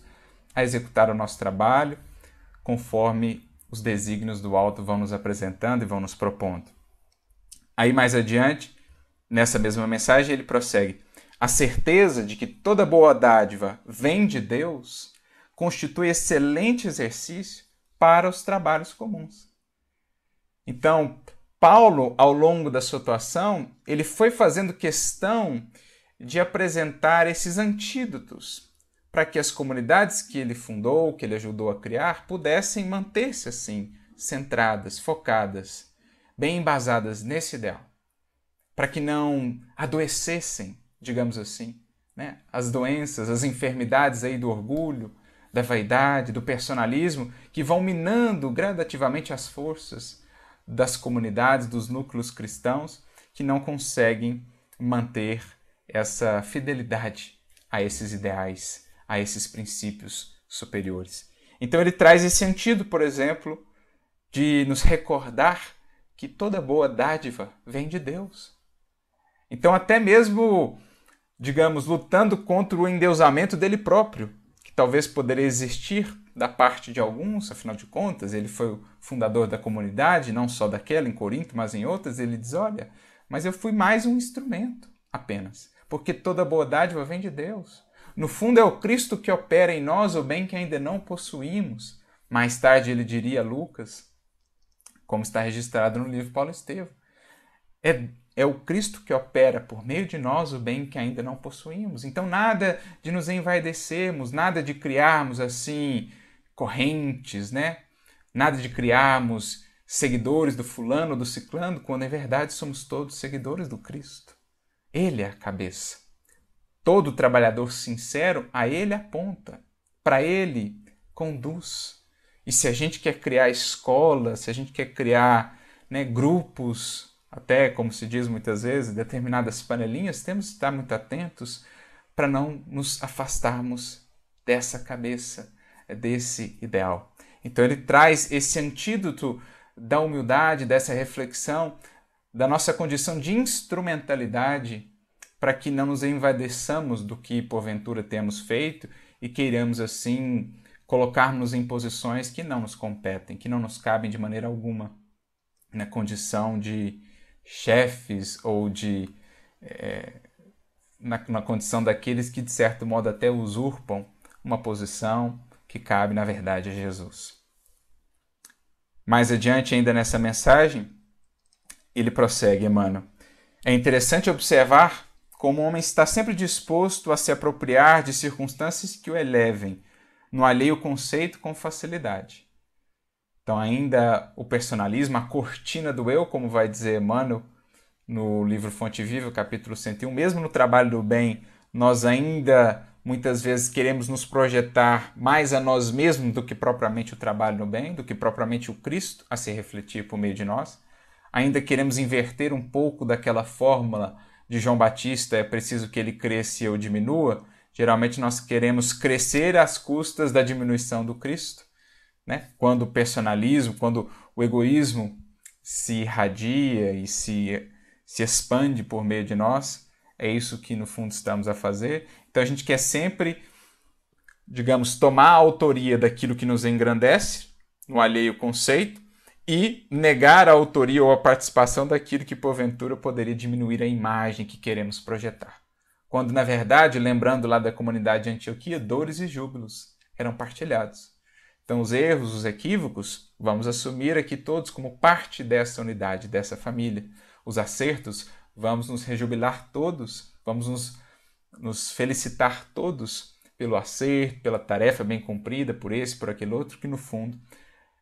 a executar o nosso trabalho conforme os desígnios do alto vão nos apresentando e vão nos propondo. Aí mais adiante, nessa mesma mensagem, ele prossegue: a certeza de que toda boa dádiva vem de Deus constitui excelente exercício para os trabalhos comuns. Então, Paulo, ao longo da sua atuação, ele foi fazendo questão de apresentar esses antídotos para que as comunidades que ele fundou, que ele ajudou a criar, pudessem manter-se assim, centradas, focadas, bem embasadas nesse ideal, para que não adoecessem, digamos assim, né? as doenças, as enfermidades aí do orgulho, da vaidade, do personalismo, que vão minando gradativamente as forças das comunidades, dos núcleos cristãos, que não conseguem manter essa fidelidade a esses ideais, a esses princípios superiores. Então ele traz esse sentido, por exemplo, de nos recordar que toda boa dádiva vem de Deus. Então, até mesmo, digamos, lutando contra o endeusamento dele próprio, que talvez poderia existir da parte de alguns, afinal de contas, ele foi o fundador da comunidade, não só daquela em Corinto, mas em outras, ele diz: olha, mas eu fui mais um instrumento apenas porque toda boa dádiva vem de Deus. No fundo, é o Cristo que opera em nós o bem que ainda não possuímos. Mais tarde ele diria a Lucas, como está registrado no livro Paulo Estevam. É, é o Cristo que opera por meio de nós o bem que ainda não possuímos. Então, nada de nos envaidecermos, nada de criarmos assim correntes, né? Nada de criarmos seguidores do fulano, do ciclano, quando em verdade somos todos seguidores do Cristo. Ele é a cabeça. Todo trabalhador sincero a ele aponta, para ele conduz. E se a gente quer criar escola, se a gente quer criar né, grupos, até como se diz muitas vezes, determinadas panelinhas, temos que estar muito atentos para não nos afastarmos dessa cabeça, desse ideal. Então ele traz esse antídoto da humildade, dessa reflexão, da nossa condição de instrumentalidade, para que não nos envadeçamos do que porventura temos feito e queiramos assim colocar-nos em posições que não nos competem, que não nos cabem de maneira alguma, na condição de chefes ou de. É, na, na condição daqueles que, de certo modo, até usurpam uma posição que cabe, na verdade, a Jesus. Mais adiante, ainda nessa mensagem, ele prossegue, Emmanuel. É interessante observar como o homem está sempre disposto a se apropriar de circunstâncias que o elevem no alheio conceito com facilidade. Então, ainda o personalismo, a cortina do eu, como vai dizer Emmanuel no livro Fonte Viva, capítulo 101, mesmo no trabalho do bem, nós ainda muitas vezes queremos nos projetar mais a nós mesmos do que propriamente o trabalho no bem, do que propriamente o Cristo a se refletir por meio de nós. Ainda queremos inverter um pouco daquela fórmula de João Batista, é preciso que ele cresça e eu diminua. Geralmente nós queremos crescer às custas da diminuição do Cristo. Né? Quando o personalismo, quando o egoísmo se irradia e se, se expande por meio de nós, é isso que no fundo estamos a fazer. Então a gente quer sempre, digamos, tomar a autoria daquilo que nos engrandece, no alheio conceito, e negar a autoria ou a participação daquilo que porventura poderia diminuir a imagem que queremos projetar. Quando, na verdade, lembrando lá da comunidade de Antioquia, dores e júbilos eram partilhados. Então, os erros, os equívocos, vamos assumir aqui todos como parte dessa unidade, dessa família. Os acertos, vamos nos rejubilar todos, vamos nos, nos felicitar todos pelo acerto, pela tarefa bem cumprida, por esse, por aquele outro, que no fundo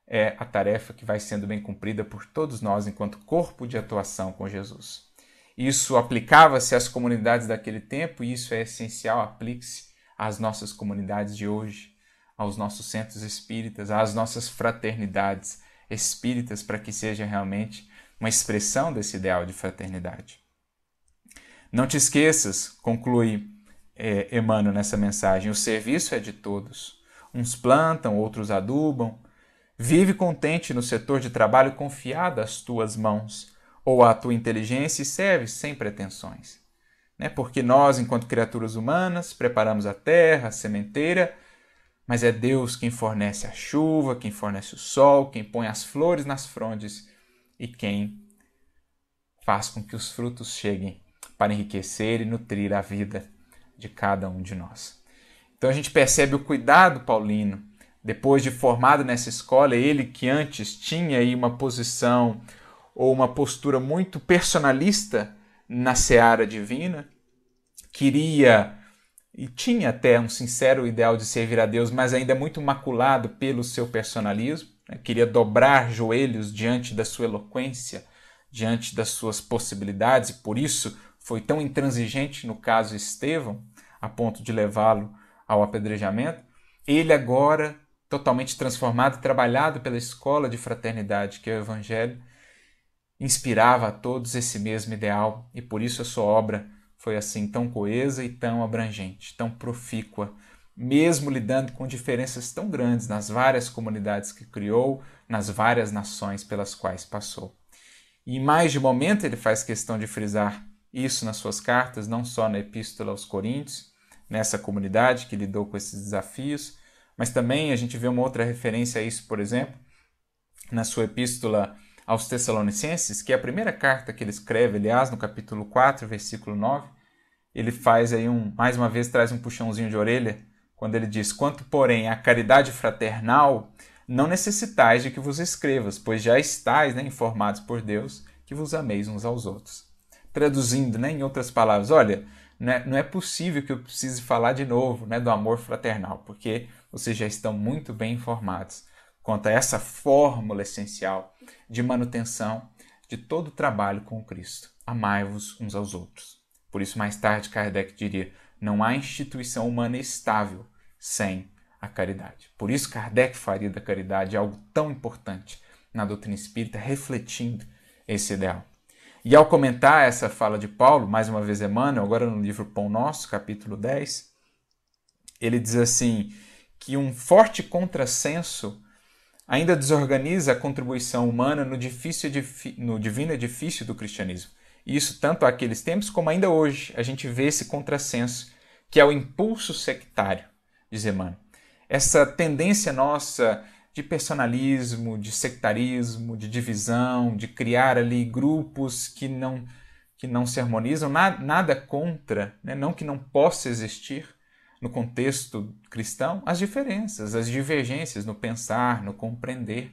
é a tarefa que vai sendo bem cumprida por todos nós enquanto corpo de atuação com Jesus. Isso aplicava-se às comunidades daquele tempo e isso é essencial, aplique-se às nossas comunidades de hoje, aos nossos centros espíritas, às nossas fraternidades espíritas, para que seja realmente uma expressão desse ideal de fraternidade. Não te esqueças, conclui é, Emmanuel nessa mensagem, o serviço é de todos. Uns plantam, outros adubam, Vive contente no setor de trabalho confiado às tuas mãos ou à tua inteligência e serve sem pretensões. Né? Porque nós, enquanto criaturas humanas, preparamos a terra, a sementeira, mas é Deus quem fornece a chuva, quem fornece o sol, quem põe as flores nas frondes e quem faz com que os frutos cheguem para enriquecer e nutrir a vida de cada um de nós. Então a gente percebe o cuidado paulino depois de formado nessa escola, ele que antes tinha aí uma posição ou uma postura muito personalista na seara divina, queria e tinha até um sincero ideal de servir a Deus, mas ainda muito maculado pelo seu personalismo, né? queria dobrar joelhos diante da sua eloquência, diante das suas possibilidades, e por isso foi tão intransigente no caso Estevão, a ponto de levá-lo ao apedrejamento. Ele agora totalmente transformado, trabalhado pela escola de fraternidade que é o Evangelho, inspirava a todos esse mesmo ideal e por isso a sua obra foi assim tão coesa e tão abrangente, tão profícua, mesmo lidando com diferenças tão grandes nas várias comunidades que criou, nas várias nações pelas quais passou. E em mais de momento ele faz questão de frisar isso nas suas cartas, não só na Epístola aos Coríntios, nessa comunidade que lidou com esses desafios, mas também a gente vê uma outra referência a isso, por exemplo, na sua epístola aos Tessalonicenses, que é a primeira carta que ele escreve, aliás, no capítulo 4, versículo 9, ele faz aí um, mais uma vez traz um puxãozinho de orelha, quando ele diz: "Quanto, porém, à caridade fraternal, não necessitais de que vos escrevas, pois já estáis né, informados por Deus que vos ameis uns aos outros." Traduzindo, né, em outras palavras, olha, não é, não é possível que eu precise falar de novo né, do amor fraternal, porque vocês já estão muito bem informados quanto a essa fórmula essencial de manutenção de todo o trabalho com Cristo. Amai-vos uns aos outros. Por isso, mais tarde, Kardec diria: não há instituição humana estável sem a caridade. Por isso, Kardec faria da caridade algo tão importante na doutrina espírita, refletindo esse ideal. E ao comentar essa fala de Paulo, mais uma vez Emmanuel, agora no livro Pão Nosso, capítulo 10, Ele diz assim que um forte contrassenso ainda desorganiza a contribuição humana no, no divino edifício do cristianismo. Isso tanto aqueles tempos como ainda hoje a gente vê esse contrassenso, que é o impulso sectário, diz Emmanuel. Essa tendência nossa de personalismo, de sectarismo, de divisão, de criar ali grupos que não que não se harmonizam, nada, nada contra, né? não que não possa existir no contexto cristão as diferenças, as divergências no pensar, no compreender,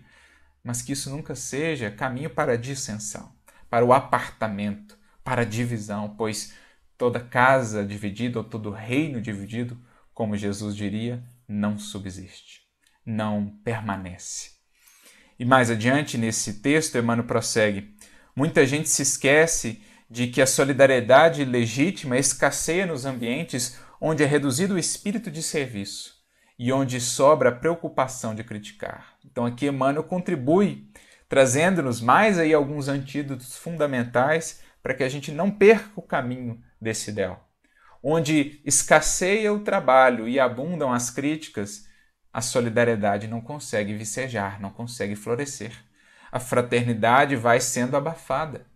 mas que isso nunca seja caminho para a dissensão, para o apartamento, para a divisão, pois toda casa dividida ou todo reino dividido, como Jesus diria, não subsiste, não permanece. E mais adiante nesse texto, Emmanuel prossegue: muita gente se esquece de que a solidariedade legítima escasseia nos ambientes onde é reduzido o espírito de serviço e onde sobra a preocupação de criticar. Então aqui Emmanuel contribui trazendo-nos mais aí alguns antídotos fundamentais para que a gente não perca o caminho desse ideal. Onde escasseia o trabalho e abundam as críticas, a solidariedade não consegue vicejar, não consegue florescer. A fraternidade vai sendo abafada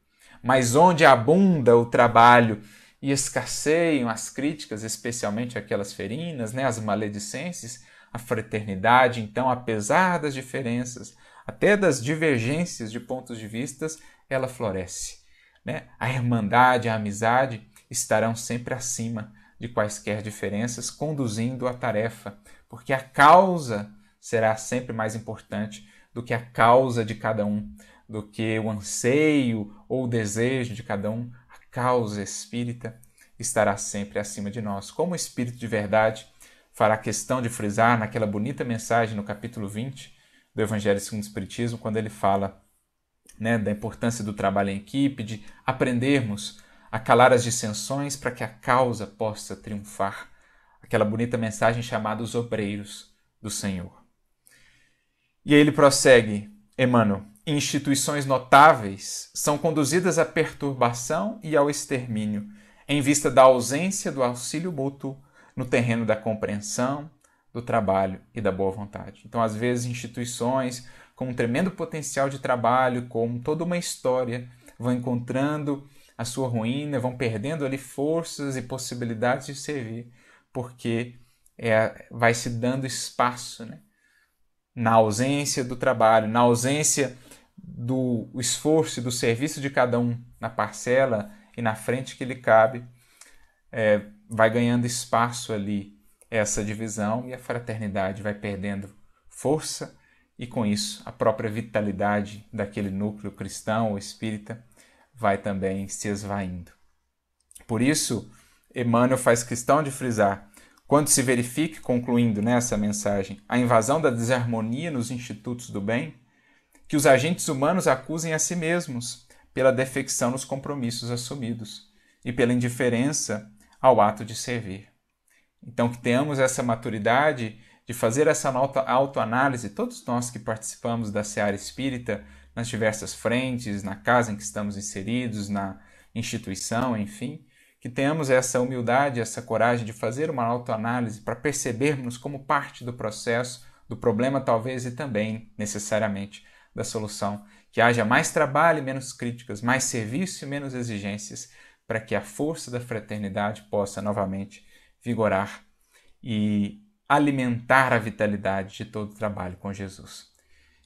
mas onde abunda o trabalho e escasseiam as críticas, especialmente aquelas ferinas, né, as maledicências, a fraternidade, então, apesar das diferenças, até das divergências de pontos de vistas, ela floresce. Né? A irmandade, a amizade estarão sempre acima de quaisquer diferenças, conduzindo a tarefa, porque a causa será sempre mais importante do que a causa de cada um do que o anseio ou o desejo de cada um, a causa espírita estará sempre acima de nós. Como o Espírito de verdade fará questão de frisar naquela bonita mensagem no capítulo 20 do Evangelho segundo o Espiritismo, quando ele fala né, da importância do trabalho em equipe, de aprendermos a calar as dissensões para que a causa possa triunfar. Aquela bonita mensagem chamada Os Obreiros do Senhor. E aí ele prossegue, Emmanuel, instituições notáveis são conduzidas à perturbação e ao extermínio, em vista da ausência do auxílio mútuo no terreno da compreensão, do trabalho e da boa vontade. Então, às vezes, instituições com um tremendo potencial de trabalho, com toda uma história, vão encontrando a sua ruína, vão perdendo ali forças e possibilidades de servir, porque é, vai se dando espaço né? na ausência do trabalho, na ausência do esforço e do serviço de cada um na parcela e na frente que lhe cabe, é, vai ganhando espaço ali essa divisão e a fraternidade vai perdendo força e com isso a própria vitalidade daquele núcleo cristão ou espírita vai também se esvaindo. Por isso, Emmanuel faz questão de frisar quando se verifique, concluindo nessa mensagem, a invasão da desarmonia nos institutos do bem, que os agentes humanos acusem a si mesmos pela defecção nos compromissos assumidos e pela indiferença ao ato de servir. Então, que tenhamos essa maturidade de fazer essa autoanálise, todos nós que participamos da seara espírita, nas diversas frentes, na casa em que estamos inseridos, na instituição, enfim, que tenhamos essa humildade, essa coragem de fazer uma autoanálise para percebermos como parte do processo, do problema talvez e também, necessariamente, da solução, que haja mais trabalho e menos críticas, mais serviço e menos exigências, para que a força da fraternidade possa novamente vigorar e alimentar a vitalidade de todo o trabalho com Jesus.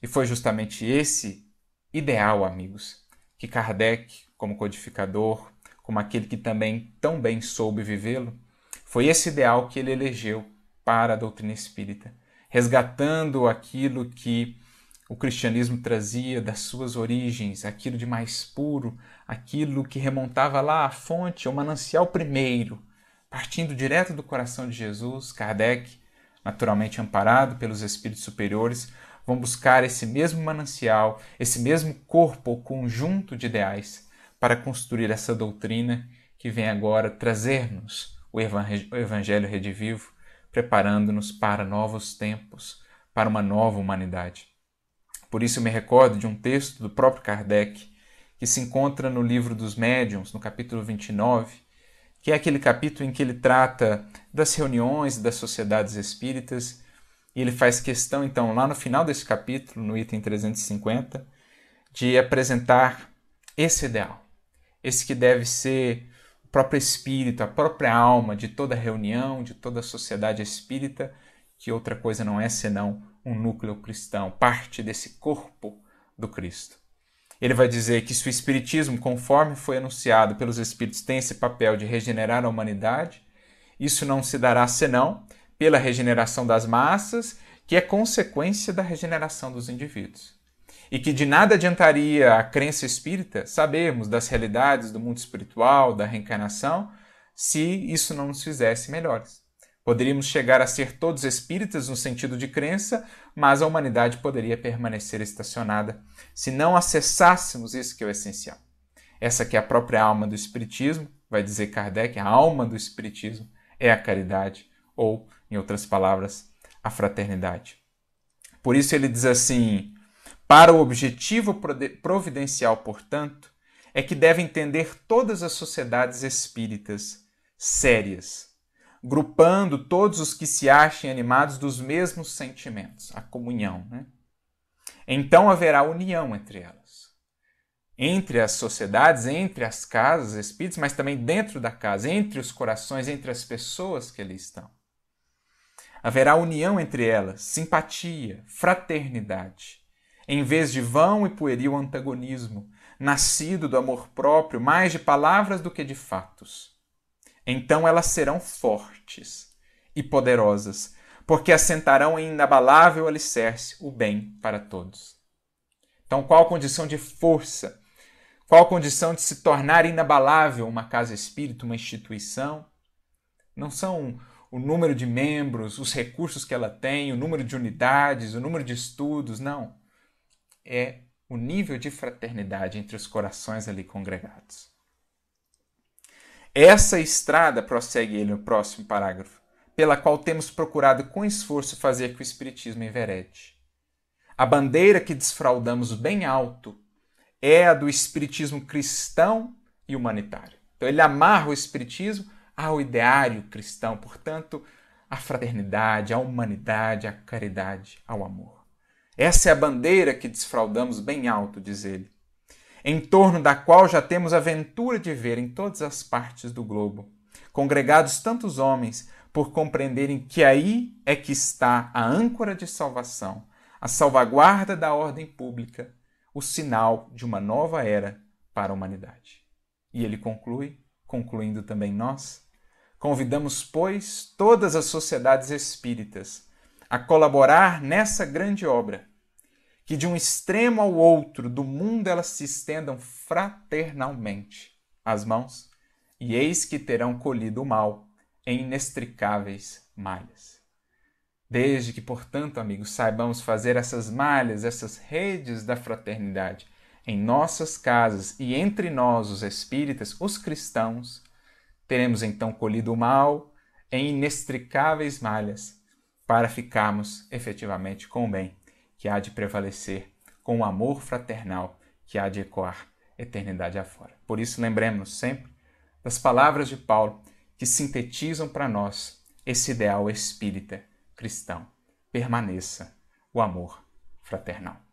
E foi justamente esse ideal, amigos, que Kardec, como codificador, como aquele que também tão bem soube vivê-lo, foi esse ideal que ele elegeu para a doutrina espírita, resgatando aquilo que o cristianismo trazia das suas origens, aquilo de mais puro, aquilo que remontava lá à fonte, ao manancial primeiro, partindo direto do coração de Jesus, Kardec, naturalmente amparado pelos espíritos superiores, vão buscar esse mesmo manancial, esse mesmo corpo ou conjunto de ideais para construir essa doutrina que vem agora trazer-nos o Evangelho redivivo, preparando-nos para novos tempos, para uma nova humanidade. Por isso eu me recordo de um texto do próprio Kardec, que se encontra no livro dos Médiuns, no capítulo 29, que é aquele capítulo em que ele trata das reuniões das sociedades espíritas, e ele faz questão, então, lá no final desse capítulo, no item 350, de apresentar esse ideal, esse que deve ser o próprio espírito, a própria alma de toda reunião, de toda sociedade espírita, que outra coisa não é senão um núcleo cristão, parte desse corpo do Cristo. Ele vai dizer que se o Espiritismo, conforme foi anunciado pelos Espíritos, tem esse papel de regenerar a humanidade, isso não se dará senão pela regeneração das massas, que é consequência da regeneração dos indivíduos. E que de nada adiantaria a crença espírita sabermos das realidades do mundo espiritual, da reencarnação, se isso não nos fizesse melhores. Poderíamos chegar a ser todos espíritas no sentido de crença, mas a humanidade poderia permanecer estacionada se não acessássemos isso que é o essencial. Essa que é a própria alma do espiritismo, vai dizer Kardec, a alma do espiritismo é a caridade, ou, em outras palavras, a fraternidade. Por isso ele diz assim: para o objetivo providencial, portanto, é que deve entender todas as sociedades espíritas sérias grupando todos os que se achem animados dos mesmos sentimentos, a comunhão. Né? Então haverá união entre elas. Entre as sociedades, entre as casas espíritas, mas também dentro da casa, entre os corações, entre as pessoas que ali estão. Haverá união entre elas, simpatia, fraternidade, em vez de vão e pueril antagonismo, nascido do amor próprio, mais de palavras do que de fatos então elas serão fortes e poderosas, porque assentarão em inabalável alicerce o bem para todos. Então, qual condição de força? Qual condição de se tornar inabalável uma casa espírita, uma instituição? Não são o número de membros, os recursos que ela tem, o número de unidades, o número de estudos, não. É o nível de fraternidade entre os corações ali congregados. Essa estrada, prossegue ele no próximo parágrafo, pela qual temos procurado com esforço fazer que o Espiritismo enverede. A bandeira que desfraudamos bem alto é a do Espiritismo cristão e humanitário. Então ele amarra o Espiritismo ao ideário cristão, portanto, à fraternidade, à humanidade, à caridade, ao amor. Essa é a bandeira que desfraudamos bem alto, diz ele em torno da qual já temos a ventura de ver em todas as partes do globo, congregados tantos homens por compreenderem que aí é que está a âncora de salvação, a salvaguarda da ordem pública, o sinal de uma nova era para a humanidade. E ele conclui, concluindo também nós, convidamos, pois, todas as sociedades espíritas a colaborar nessa grande obra que de um extremo ao outro do mundo elas se estendam fraternalmente as mãos, e eis que terão colhido o mal em inextricáveis malhas. Desde que, portanto, amigos, saibamos fazer essas malhas, essas redes da fraternidade em nossas casas e entre nós, os espíritas, os cristãos, teremos então colhido o mal em inextricáveis malhas para ficarmos efetivamente com o bem que há de prevalecer, com o amor fraternal que há de ecoar eternidade afora. Por isso, lembremos-nos sempre das palavras de Paulo que sintetizam para nós esse ideal espírita cristão. Permaneça o amor fraternal.